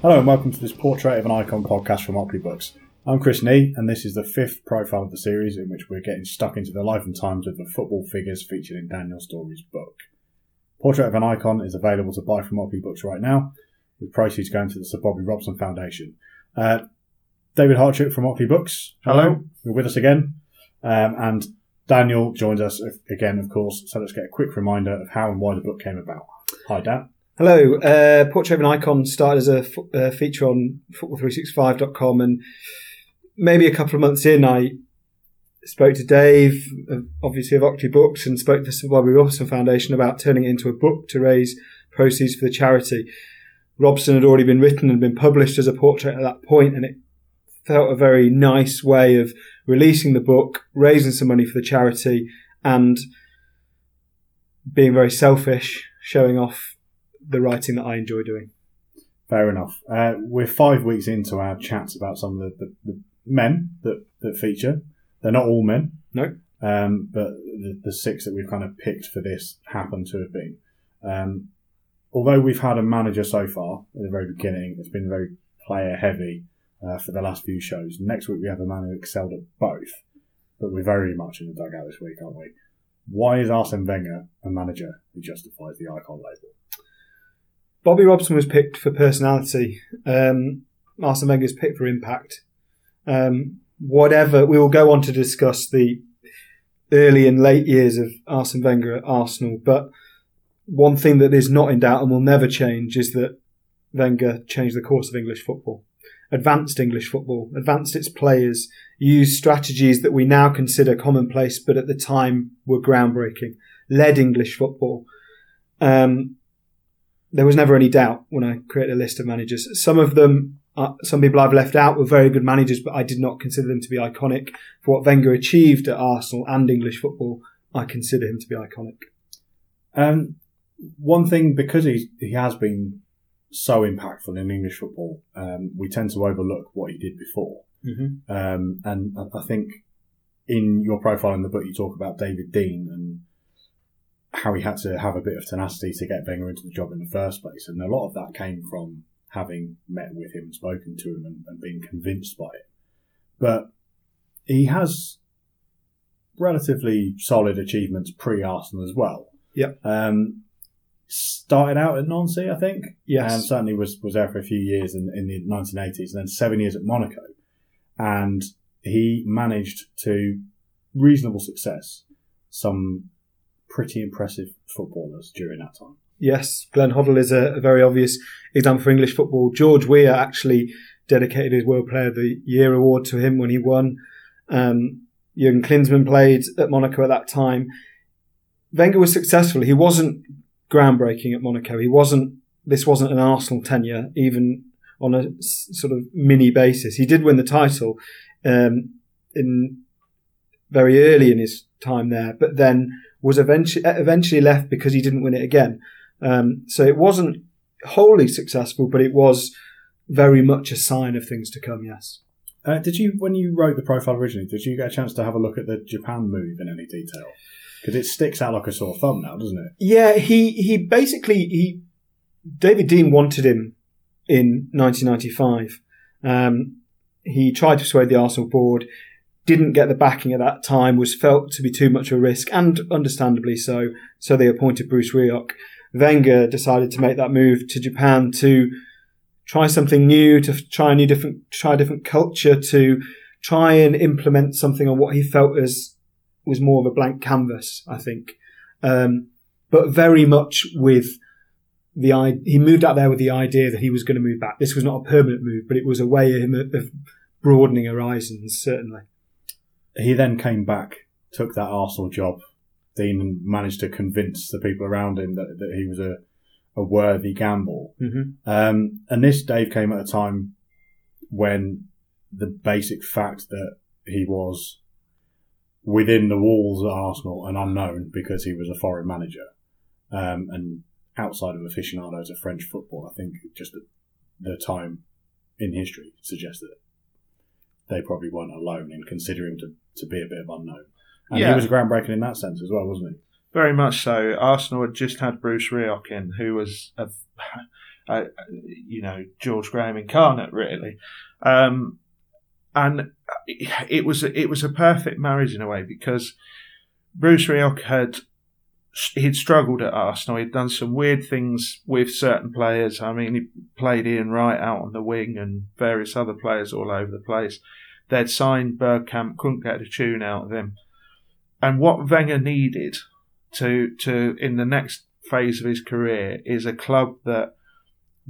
Hello and welcome to this Portrait of an Icon podcast from Oakley Books. I'm Chris Nee, and this is the fifth profile of the series in which we're getting stuck into the life and times of the football figures featured in Daniel Storey's book. Portrait of an Icon is available to buy from Oakley Books right now, with proceeds going to the Sir Bobby Robson Foundation. Uh, David Hartchuk from Oakley Books. Hello. You're with us again. Um, and Daniel joins us again, of course, so let's get a quick reminder of how and why the book came about. Hi, Dan. Hello. Uh, Portrait of an Icon started as a f- uh, feature on football365.com, and maybe a couple of months in, I spoke to Dave, obviously of Oakley Books, and spoke to the Bobby Robson Foundation about turning it into a book to raise proceeds for the charity. Robson had already been written and been published as a portrait at that point, and it felt a very nice way of releasing the book, raising some money for the charity, and being very selfish, showing off the writing that I enjoy doing. Fair enough. Uh, we're five weeks into our chats about some of the, the, the men that, that feature. They're not all men. No. Um, but the, the six that we've kind of picked for this happen to have been. Um, although we've had a manager so far at the very beginning, it's been very player heavy uh, for the last few shows. Next week we have a man who excelled at both, but we're very much in the dugout this week, aren't we? Why is Arsene Wenger a manager who justifies the icon label? Bobby Robson was picked for personality. Um, Arsene Wenger's picked for impact. Um, whatever, we will go on to discuss the early and late years of Arsene Wenger at Arsenal, but one thing that is not in doubt and will never change is that Wenger changed the course of English football, advanced English football, advanced its players, used strategies that we now consider commonplace, but at the time were groundbreaking, led English football. Um, there was never any doubt when I created a list of managers. Some of them, uh, some people I've left out were very good managers, but I did not consider them to be iconic for what Wenger achieved at Arsenal and English football. I consider him to be iconic. Um, one thing, because he he has been so impactful in English football, um, we tend to overlook what he did before. Mm-hmm. Um, and I, I think in your profile in the book, you talk about David Dein and how he had to have a bit of tenacity to get Wenger into the job in the first place. And a lot of that came from having met with him and spoken to him and, and being convinced by it. But he has relatively solid achievements pre Arsenal as well. Yep. Um, started out at Nancy, I think. Yes. And certainly was, was there for a few years in, in the 1980s and then seven years at Monaco. And he managed to reasonable success some pretty impressive footballers during that time. Yes, Glenn Hoddle is a, a, very obvious example for English football. George Weah actually dedicated his World Player of the Year award to him when he won. Um, Jurgen Klinsmann played at Monaco at that time. Wenger was successful. He wasn't groundbreaking at Monaco. He wasn't. This wasn't an Arsenal tenure, even on a sort of mini basis. He did win the title um, in very early in his time there, but then was eventually eventually left because he didn't win it again. Um, so it wasn't wholly successful, but it was very much a sign of things to come. Yes. Uh, did you, when you wrote the profile originally, did you get a chance to have a look at the Japan move in any detail? Because it sticks out like a sore thumb now, doesn't it? Yeah, he he basically he David Dein wanted him in 1995. Um, he tried to persuade the Arsenal board didn't get the backing at that time, was felt to be too much of a risk, and understandably so. So they appointed Bruce Rioch. Wenger decided to make that move to Japan to try something new, to try a new different, try a different culture, to try and implement something on what he felt as was more of a blank canvas. I think, um, but very much with the he moved out there with the idea that he was going to move back. This was not a permanent move, but it was a way of, of broadening horizons, certainly he then came back, took that Arsenal job. Dein managed to convince the people around him that, that he was a, a worthy gamble. Mm-hmm. Um, and this Dave came at a time when the basic fact that he was within the walls at Arsenal and unknown because he was a foreign manager um, and outside of aficionados of French football, I think just the, the time in history suggests that they probably weren't alone in considering to, to be a bit of unknown. And Yeah. he was groundbreaking in that sense as well, wasn't he? Very much so. Arsenal had just had Bruce Rioch in, who was a, uh, you know, George Graham incarnate, really. Um, and it was it was a perfect marriage in a way because Bruce Rioch had he'd struggled at Arsenal. He'd done some weird things with certain players. I mean, he played Ian Wright out on the wing and various other players all over the place. They'd signed Bergkamp, couldn't get a tune out of him. And what Wenger needed to to in the next phase of his career is a club that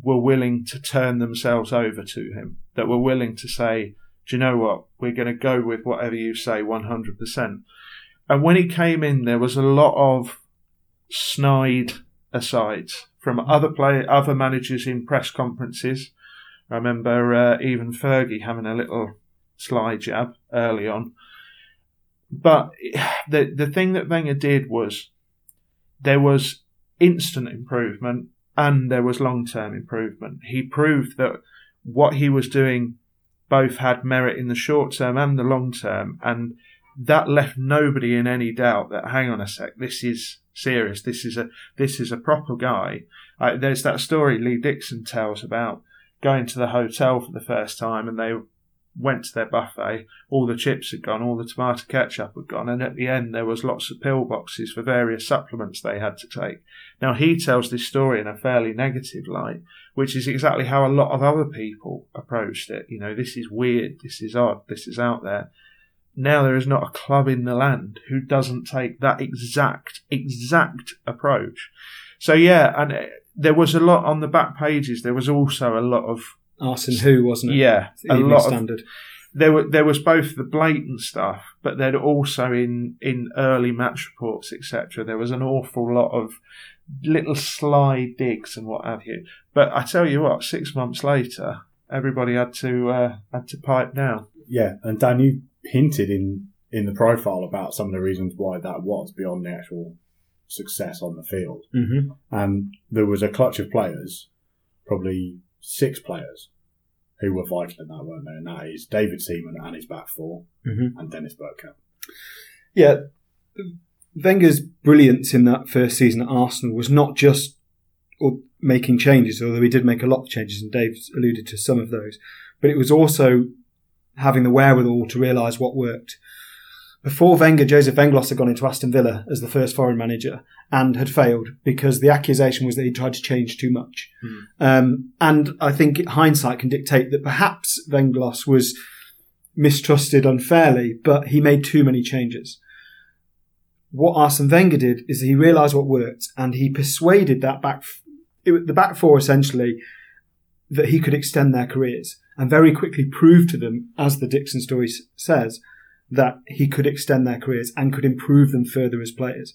were willing to turn themselves over to him, that were willing to say, do you know what? We're going to go with whatever you say 100%. And when he came in, there was a lot of snide asides from other play, other managers in press conferences. I remember uh, even Fergie having a little sly jab early on. But the the thing that Wenger did was there was instant improvement and there was long term improvement. He proved that what he was doing both had merit in the short term and the long term, and that left nobody in any doubt that hang on a sec, this is serious. This is a this is a proper guy. Uh, there's that story Lee Dixon tells about going to the hotel for the first time, and they went to their buffet. All the chips had gone, all the tomato ketchup had gone, and at the end there was lots of pillboxes for various supplements they had to take. Now he tells this story in a fairly negative light, which is exactly how a lot of other people approached it. You know, this is weird, this is odd, this is out there. Now there is not a club in the land who doesn't take that exact, exact approach. So yeah, and uh, there was a lot on the back pages. There was also a lot of Arsene Who, wasn't it? yeah, a Evening lot of Standard. there were there was both the blatant stuff, but then also in in early match reports, etc. There was an awful lot of little sly digs and what have you. But I tell you what, six months later, everybody had to uh, had to pipe down. Yeah, and Dan, you hinted in in the profile about some of the reasons why that was beyond the actual success on the field. Mm-hmm. And there was a clutch of players, probably six players, who were vital in that, weren't there? And that is David Seaman and his back four, Mm-hmm. and Dennis Bergkamp. Yeah, Wenger's brilliance in that first season at Arsenal was not just or making changes, although he did make a lot of changes, and Dave's alluded to some of those, but it was also having the wherewithal to realise what worked. Before Wenger, Joseph Venglos had gone into Aston Villa as the first foreign manager and had failed because the accusation was that he tried to change too much. Um, and I think hindsight can dictate that perhaps Venglos was mistrusted unfairly, but he made too many changes. What Arsene Wenger did is he realised what worked and he persuaded that back, it, the back four essentially, that he could extend their careers and very quickly proved to them, as the Dixon story says, that he could extend their careers and could improve them further as players.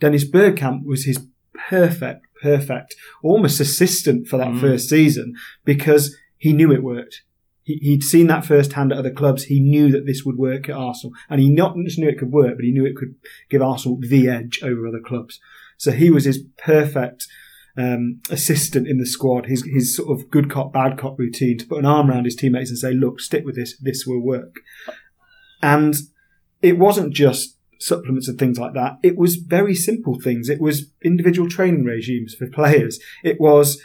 Dennis Bergkamp was his perfect, perfect, almost assistant for that Mm. first season because he knew it worked. He, he'd seen that firsthand at other clubs. He knew that this would work at Arsenal, and he not just knew it could work, but he knew it could give Arsenal the edge over other clubs. So he was his perfect um, assistant in the squad. His his sort of good cop bad cop routine to put an arm around his teammates and say, "Look, stick with this. This will work." And it wasn't just supplements and things like that. It was very simple things. It was individual training regimes for players. It was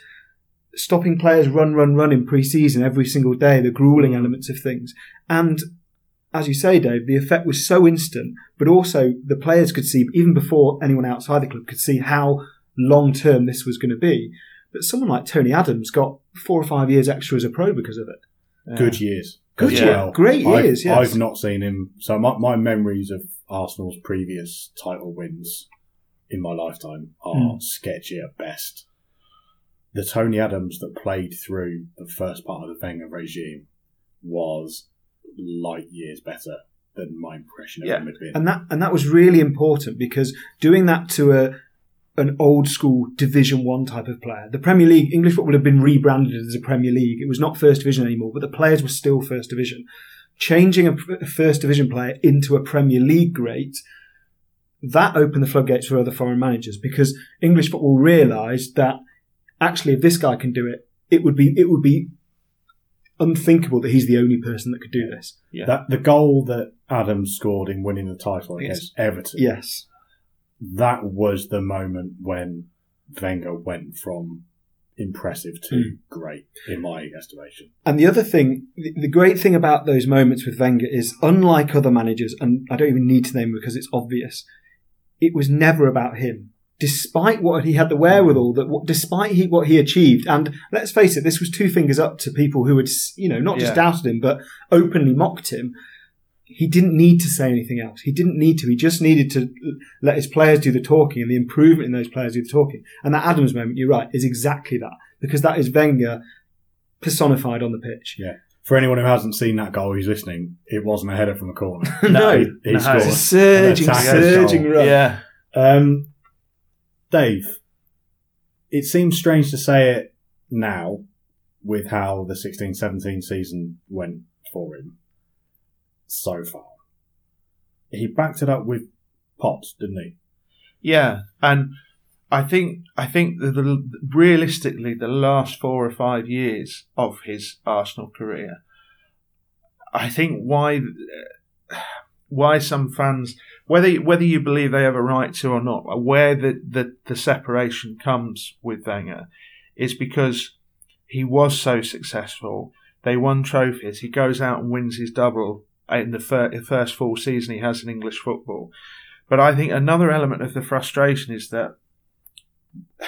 stopping players run, run, run in pre-season every single day, the grueling elements of things. And as you say, Dave, the effect was so instant, but also the players could see, even before anyone outside the club could see how long term this was going to be, that someone like Tony Adams got four or five years extra as a pro because of it. Good uh, years. Good as year. well. Great I've- years, yes. I've not seen him. So my, my memories of Arsenal's previous title wins in my lifetime are Hmm. sketchy at best. The Tony Adams that played through the first part of the Wenger regime was light years better than my impression of Yeah. him had been. and that and that was really important because doing that to a an old school Division One type of player, the Premier League English football had been rebranded as a Premier League. It was not First Division anymore, but the players were still First Division. Changing a, a First Division player into a Premier League great. That opened the floodgates for other foreign managers because English football realised that actually, if this guy can do it, it would be it would be unthinkable that he's the only person that could do this. Yeah. that the goal that Adams scored in winning the title Yes. against Everton, Yes. That was the moment when Wenger went from impressive to Mm. great in my estimation. And the other thing, the the great thing about those moments with Wenger is, unlike other managers, and I don't even need to name because it's obvious, it was never about him. Despite what he had the wherewithal, that what- despite he, what he achieved, and let's face it, this was two fingers up to people who had, you know, not just Yeah. doubted him, but openly mocked him. He didn't need to say anything else. He didn't need to. He just needed to let his players do the talking and the improvement in those players do the talking. And that Adams moment, you're right, is exactly that because that is Wenger personified on the pitch. Yeah. For anyone who hasn't seen that goal, who's listening, it wasn't a header from the corner. no, He, he No. scored. it's a surging, surging goal. run. Yeah. Um, Dave, it seems strange to say it now with how the 16-17 season went for him so far. He backed it up with Potts, didn't he? Yeah, and I think I think that the, realistically, the last four or five years of his Arsenal career, I think why why some fans, whether whether you believe they have a right to or not, where the the, the separation comes with Wenger, is because he was so successful. They won trophies. He goes out and wins his double in the fir- first full season he has in English football. But I think another element of the frustration is that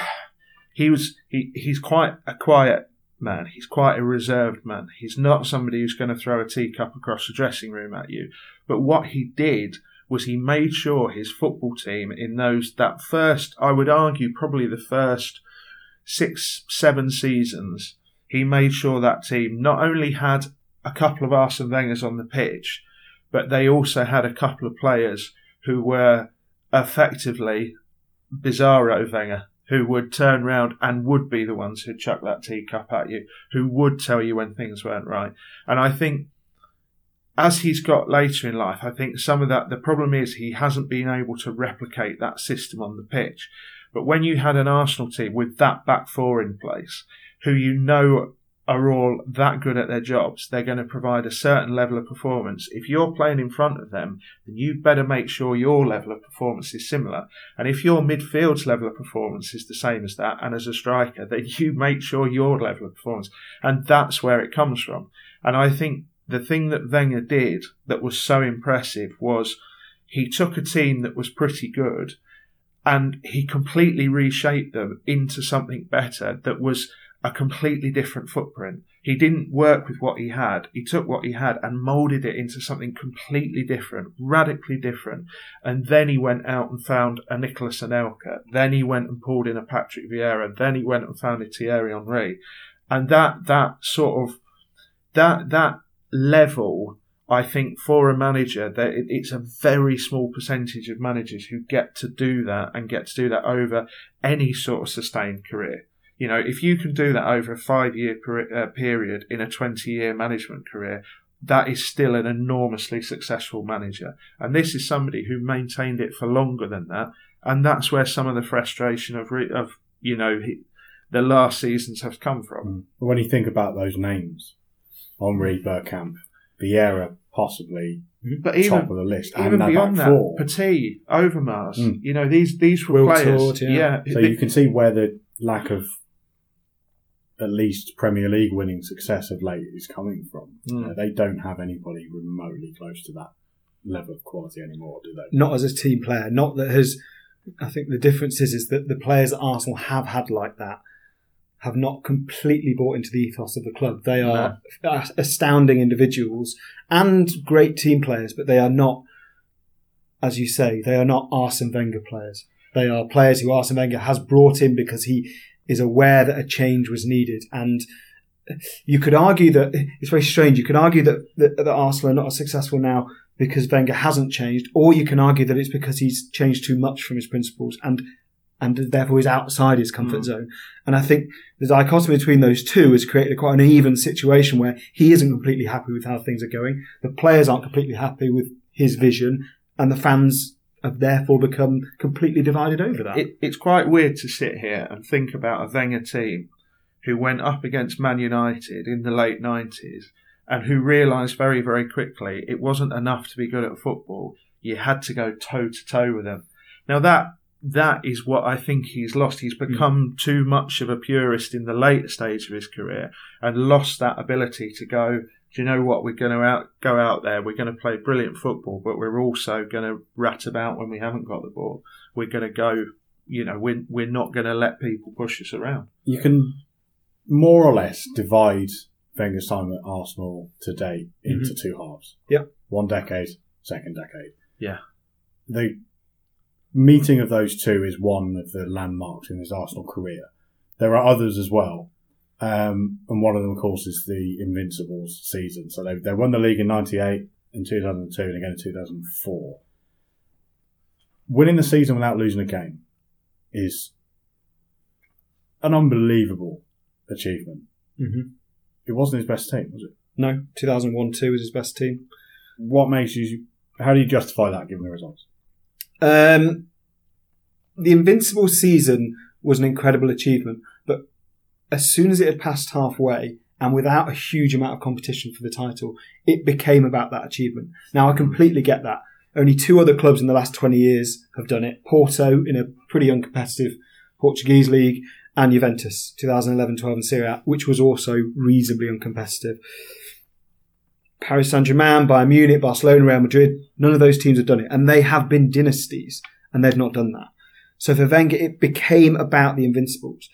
he was he, he's quite a quiet man. He's quite a reserved man. He's not somebody who's going to throw a teacup across the dressing room at you. But what he did was he made sure his football team in those that first I would argue probably the first six seven seasons he made sure that team not only had a couple of Arsene Wengers on the pitch, but they also had a couple of players who were effectively bizarro Wenger, who would turn round and would be the ones who'd chuck that teacup at you, who would tell you when things weren't right. And I think as he's got later in life, I think some of that, the problem is he hasn't been able to replicate that system on the pitch. But when you had an Arsenal team with that back four in place, who you know are all that good at their jobs, they're going to provide a certain level of performance. If you're playing in front of them, then you better make sure your level of performance is similar. And if your midfield's level of performance is the same as that, and as a striker, then you make sure your level of performance. And that's where it comes from. And I think the thing that Wenger did that was so impressive was he took a team that was pretty good and he completely reshaped them into something better that was a completely different footprint. He didn't work with what he had. He took what he had and molded it into something completely different, radically different. And then he went out and found a Nicolas Anelka. Then he went and pulled in a Patrick Vieira. Then he went and found a Thierry Henry. And that, that sort of, that, that level, I think for a manager, that it's a very small percentage of managers who get to do that and get to do that over any sort of sustained career. You know, if you can do that over a five year per, uh, period in a 20 year management career, that is still an enormously successful manager. And this is somebody who maintained it for longer than that. And that's where some of the frustration of, re- of you know, he, the last seasons have come from. But when you think about those names, Henry, Bergkamp, Vieira, possibly But top of the list, even beyond that, four. Petit, Overmars, Mm. you know, these these were Will players. Todd, yeah. yeah. So you can see where the lack of at least Premier League winning success of late is coming from. Mm. You know, they don't have anybody remotely close to that level of quality anymore, do they? Not as a team player. Not that has. I think the difference is, is that the players that Arsenal have had like that have not completely bought into the ethos of the club. They are a- astounding individuals and great team players, but they are not, as you say, they are not Arsene Wenger players. They are players who Arsene Wenger has brought in because he is aware that a change was needed. And you could argue that it's very strange. You could argue that, that, that Arsenal are not as successful now because Wenger hasn't changed, or you can argue that it's because he's changed too much from his principles and and therefore is outside his comfort Mm. zone. And I think the dichotomy between those two has created quite an even situation where he isn't completely happy with how things are going. The players aren't completely happy with his vision, and the fans have therefore become completely divided over that. It, it's quite weird to sit here and think about a Wenger team who went up against Man United in the late 90s and who realised very, very quickly it wasn't enough to be good at football. You had to go toe to toe with them. Now that that is what I think he's lost. He's hmm. become too much of a purist in the later stage of his career and lost that ability to go. Do you know what? We're going to out go out there. We're going to play brilliant football, but we're also going to rat about when we haven't got the ball. We're going to go. You know, we're we're not going to let people push us around. You can more or less divide Wenger's time at Arsenal to date mm-hmm. into two halves. Yep. One decade, second decade. Yeah. The meeting of those two is one of the landmarks in his Arsenal career. There are others as well. Um, and one of them, of course, is the Invincibles season. So they, they won the league in 98, in 2002, and again in 2004. Winning the season without losing a game is an unbelievable achievement. Mm-hmm. It wasn't his best team, was it? No, 2001 2 was his best team. What makes you, how do you justify that given the results? Um, the Invincible season was an incredible achievement, as soon as it had passed halfway and without a huge amount of competition for the title, it became about that achievement. Now, I completely get that. Only two other clubs in the last 20 years have done it Porto in a pretty uncompetitive Portuguese league, and Juventus 2011 12 in Serie A, which was also reasonably uncompetitive. Paris Saint Germain, Bayern Munich, Barcelona, Real Madrid, none of those teams have done it. And they have been dynasties, and they've not done that. So for Wenger, it became about the Invincibles.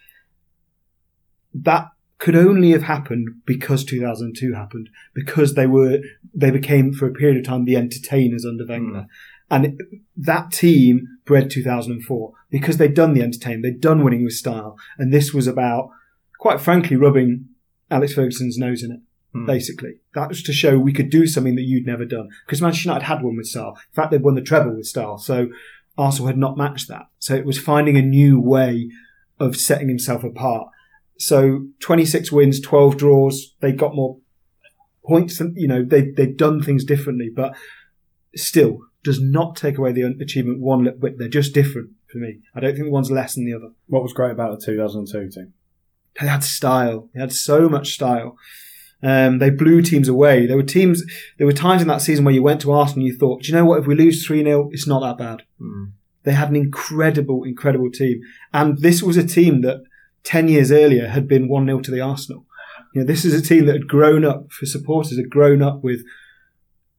That could only have happened because 2002 happened, because they were, they became for a period of time the entertainers under Wenger. Mm. And that team bred 2004 because they'd done the entertainment, they'd done winning with style. And this was about, quite frankly, rubbing Alex Ferguson's nose in it Hmm. basically. That was to show we could do something that you'd never done. Because Manchester United had won with style. In fact, they'd won the treble with style. So Arsenal had not matched that. So it was finding a new way of setting himself apart. So 26 wins, 12 draws. They got more points than, you know, they, they've done things differently, but still does not take away the achievement one little bit. They're just different for me. I don't think one's less than the other. What was great about the 2002 team? They had style. They had so much style. Um, they blew teams away. There were teams, there were times in that season where you went to Arsenal and you thought, do you know what? If we lose 3 0, it's not that bad. Mm. They had an incredible, incredible team. And this was a team that 10 years earlier had been 1 0 to the Arsenal. You know, this is a team that had grown up, for supporters, had grown up with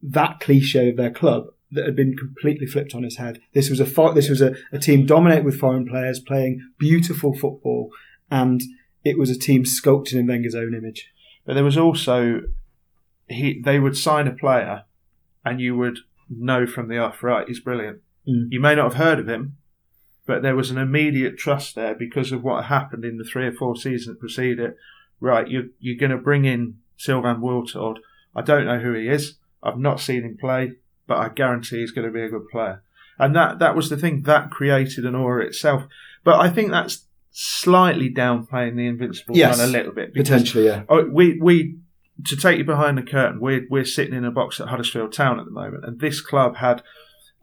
that cliche of their club that had been completely flipped on its head. This was a fo- this was a, a team dominated with foreign players playing beautiful football, and it was a team sculpted in Wenger's own image. But there was also he they would sign a player, and you would know from the off, right? He's brilliant. Mm. You may not have heard of him, but there was an immediate trust there because of what happened in the three or four seasons that preceded it. Right, you're you're going to bring in Sylvain Wiltord. I don't know who he is. I've not seen him play, but I guarantee he's going to be a good player. And that that was the thing that created an aura itself. But I think that's slightly downplaying the Invincible Yes, run a little bit. because Potentially, yeah. Oh, we we to take you behind the curtain. We're we're sitting in a box at Huddersfield Town at the moment, and this club had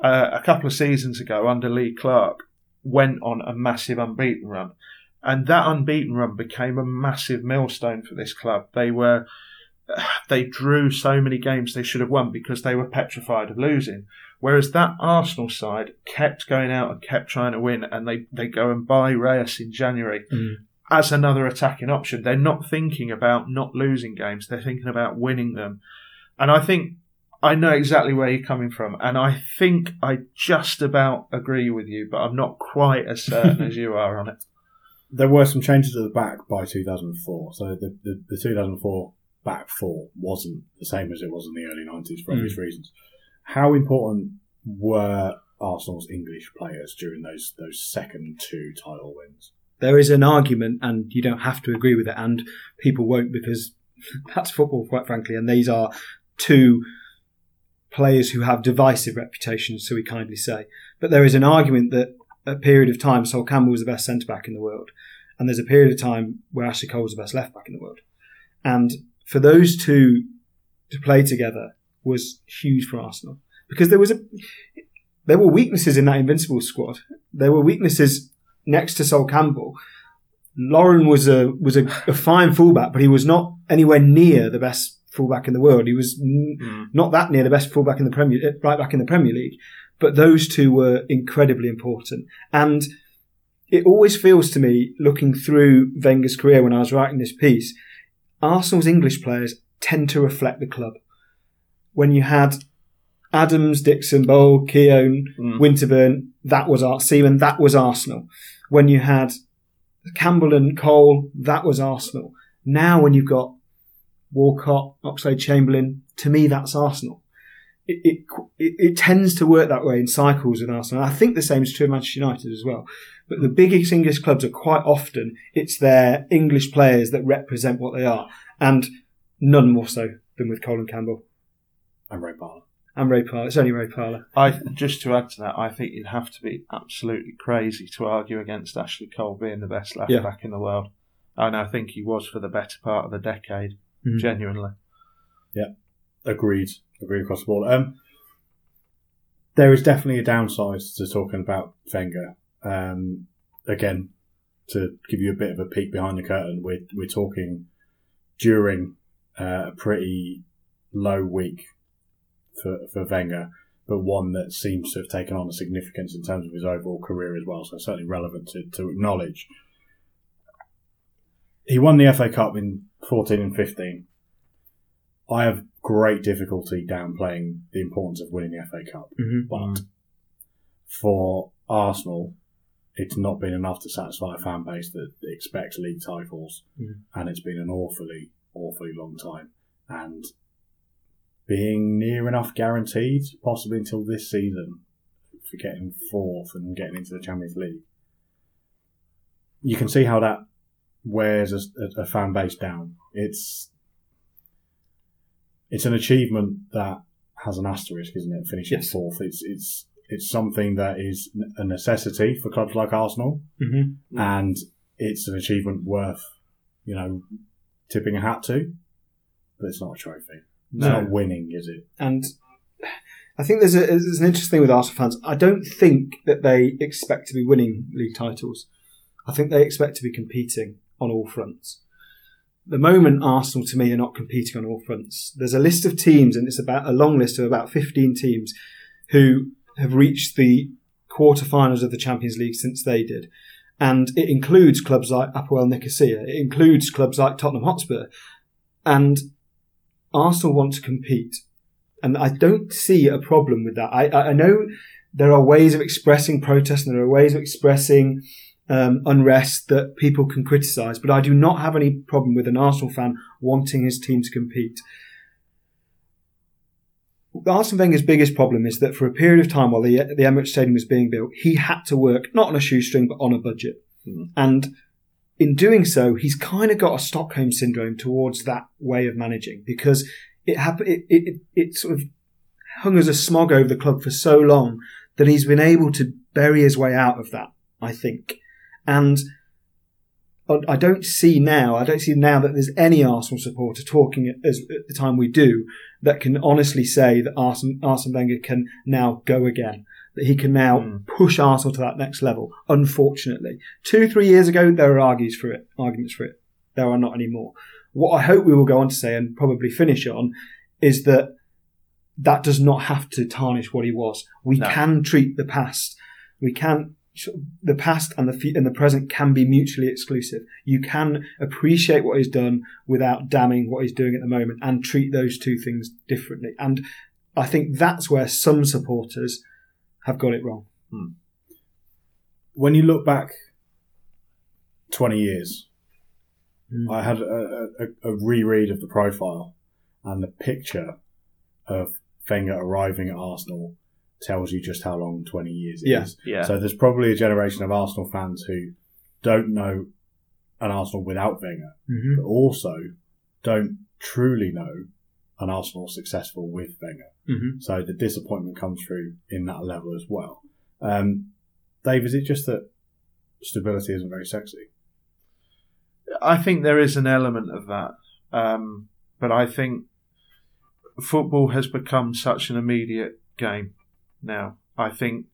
uh, a couple of seasons ago under Lee Clark went on a massive unbeaten run, and that unbeaten run became a massive millstone for this club. They were they drew so many games they should have won because they were petrified of losing. Whereas that Arsenal side kept going out and kept trying to win, and they, they go and buy Reyes in January Mm. as another attacking option. They're not thinking about not losing games, they're thinking about winning them. And I think I know exactly where you're coming from, and I think I just about agree with you, but I'm not quite as certain as you are on it. There were some changes at the back by 2004. So the, the, the 2004 back four wasn't the same as it was in the early 90s for hmm. obvious reasons. How important were Arsenal's English players during those those second two title wins? There is an argument, and you don't have to agree with it, and people won't because that's football, quite frankly. And these are two players who have divisive reputations, so we kindly say. But there is an argument that a period of time, Sol Campbell was the best centre back in the world, and there's a period of time where Ashley Cole was the best left back in the world. And for those two to play together was huge for Arsenal because there was a there were weaknesses in that invincible squad. There were weaknesses next to Sol Campbell. Lauren was a was a, a fine fullback, but he was not anywhere near the best fullback in the world. He was n- Mm. not that near the best fullback in the Premier, uh, right back in the Premier League. but those two were incredibly important. And it always feels to me, looking through Wenger's career when I was writing this piece, Arsenal's English players tend to reflect the club. When you had Adams, Dixon, Bould, Keown, Mm. Winterburn, that was Ar- Seaman, that was Arsenal. When you had Campbell and Cole, that was Arsenal. Now when you've got Walcott, Oxlade Chamberlain, to me that's Arsenal. It, it, it, it tends to work that way in cycles with Arsenal. I think the same is true of Manchester United as well. But the biggest English clubs are quite often, it's their English players that represent what they are. And none more so than with Colin Campbell And Ray Parlour. and Ray Parlour. It's only Ray Parlour. I just to add to that, I think you'd have to be absolutely crazy to argue against Ashley Cole being the best left Yeah. back in the world. And I think he was for the better part of the decade, Mhm. genuinely. Yeah. Agreed. Agreed across the board. Um, there is definitely a downside to talking about Wenger. Um, again, to give you a bit of a peek behind the curtain, we're, we're talking during uh, a pretty low week for, for Wenger, but one that seems to have taken on a significance in terms of his overall career as well. So certainly relevant to, to acknowledge. He won the FA Cup in 14 and 15. I have great difficulty downplaying the importance of winning the FA Cup, Mm-hmm. but for Arsenal, it's not been enough to satisfy a fan base that expects league titles, Mhm. and it's been an awfully, awfully long time. And being near enough guaranteed, possibly until this season, for getting fourth and getting into the Champions League, you can see how that wears a, a, fan base down. It's it's an achievement that has an asterisk, isn't it? Finishing Yes. fourth, it's it's it's something that is a necessity for clubs like Arsenal, Mm-hmm. and it's an achievement worth, you know, tipping a hat to. But it's not a trophy. It's No. not winning, is it? And I think there's, a, there's an interesting thing with Arsenal fans. I don't think that they expect to be winning league titles. I think they expect to be competing on all fronts. The moment Arsenal, to me, are not competing on all fronts. There's a list of teams, and it's about a long list of about 15 teams who have reached the quarterfinals of the Champions League since they did. And it includes clubs like Apoel Nicosia. It includes clubs like Tottenham Hotspur. And Arsenal want to compete. And I don't see a problem with that. I, I I know there are ways of expressing protest and there are ways of expressing um, unrest that people can criticise, but I do not have any problem with an Arsenal fan wanting his team to compete. Arsene Wenger's biggest problem is that for a period of time while the, the Emirates Stadium was being built, he had to work not on a shoestring but on a budget. Mhm. And in doing so, he's kind of got a Stockholm syndrome towards that way of managing because it. It, it, it, it sort of hung as a smog over the club for so long that he's been able to bury his way out of that. I think, and I- don't see now. I don't see now that there's any Arsenal supporter talking at, as, at the time we do that can honestly say that Arsene, Arsene Wenger can now go again. That he can now Mm. push Arsenal to that next level. Unfortunately, two, three years ago, there were arguments for it. Arguments for it. There are not anymore. What I hope we will go on to say and probably finish on is that that does not have to tarnish what he was. We No. can treat the past. We can the past and the and the present can be mutually exclusive. You can appreciate what he's done without damning what he's doing at the moment, and treat those two things differently. And I think that's where some supporters have got it wrong. When you look back 20 years, Mm. I had a, a, a reread of the profile, and the picture of Wenger arriving at Arsenal tells you just how long 20 years Yeah. is. Yeah. So there's probably a generation of Arsenal fans who don't know an Arsenal without Wenger, Mm-hmm. but also don't truly know an Arsenal successful with Wenger. Mm-hmm. So the disappointment comes through in that level as well. Um, Dave, is it just that stability isn't very sexy? I think there is an element of that, um, but I think football has become such an immediate game now. I think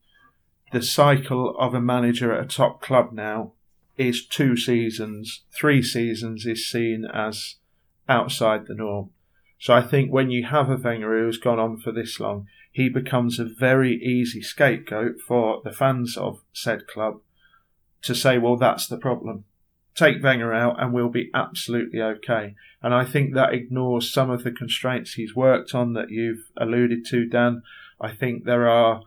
the cycle of a manager at a top club now is two seasons, three seasons is seen as outside the norm. So I think when you have a Wenger who's gone on for this long, he becomes a very easy scapegoat for the fans of said club to say, well, that's the problem. Take Wenger out and we'll be absolutely okay. And I think that ignores some of the constraints he's worked on that you've alluded to, Dan. I think there are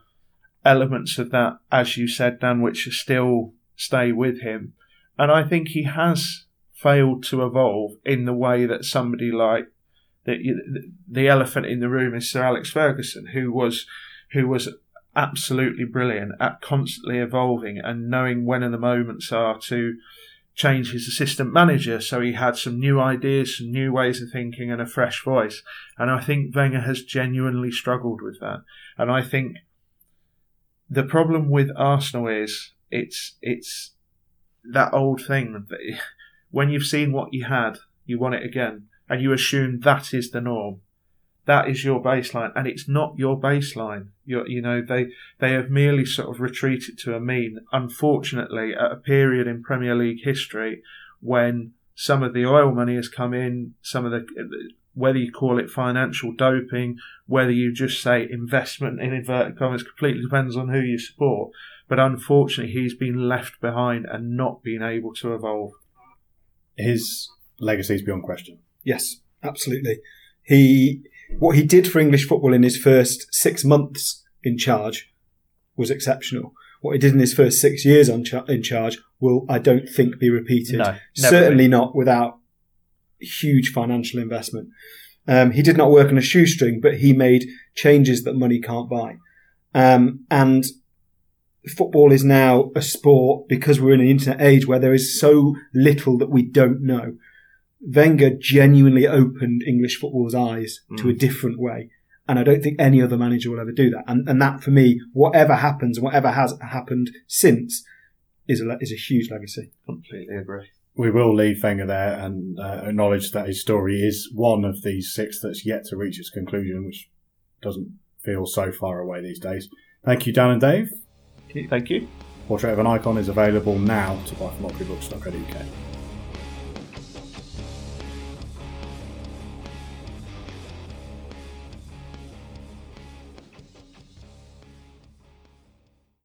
elements of that, as you said, Dan, which still stay with him. And I think he has failed to evolve in the way that somebody like the, the elephant in the room is Sir Alex Ferguson, who was who was absolutely brilliant at constantly evolving and knowing when the moments are to change his assistant manager. So he had some new ideas, some new ways of thinking, and a fresh voice. And I think Wenger has genuinely struggled with that. And I think the problem with Arsenal is it's it's that old thing that when you've seen what you had, you want it again and you assume that is the norm. That is your baseline, and it's not your baseline. You're, you know, they they have merely sort of retreated to a mean. Unfortunately, at a period in Premier League history when some of the oil money has come in, some of the whether you call it financial doping, whether you just say investment in inverted commas, completely depends on who you support. But unfortunately, he's been left behind and not been able to evolve. His legacy is beyond question. Yes, absolutely. He what he did for English football in his first six months in charge was exceptional. What he did in his first six years on char- in charge will, I don't think, be repeated. No, Certainly not without huge financial investment. Um, he did not work on a shoestring, but he made changes that money can't buy. Um, and football is now a sport because we're in an internet age where there is so little that we don't know. Wenger genuinely opened English football's eyes mm. to a different way. And I don't think any other manager will ever do that. And, and that for me, whatever happens, and whatever has happened since, is a, is a huge legacy. Completely agree. We will leave Wenger there and uh, acknowledge that his story is one of these six that's yet to reach its conclusion, which doesn't feel so far away these days. Thank you, Dan and Dave. Thank you. Portrait of an Icon is available now to buy from oakleybooks.co.uk.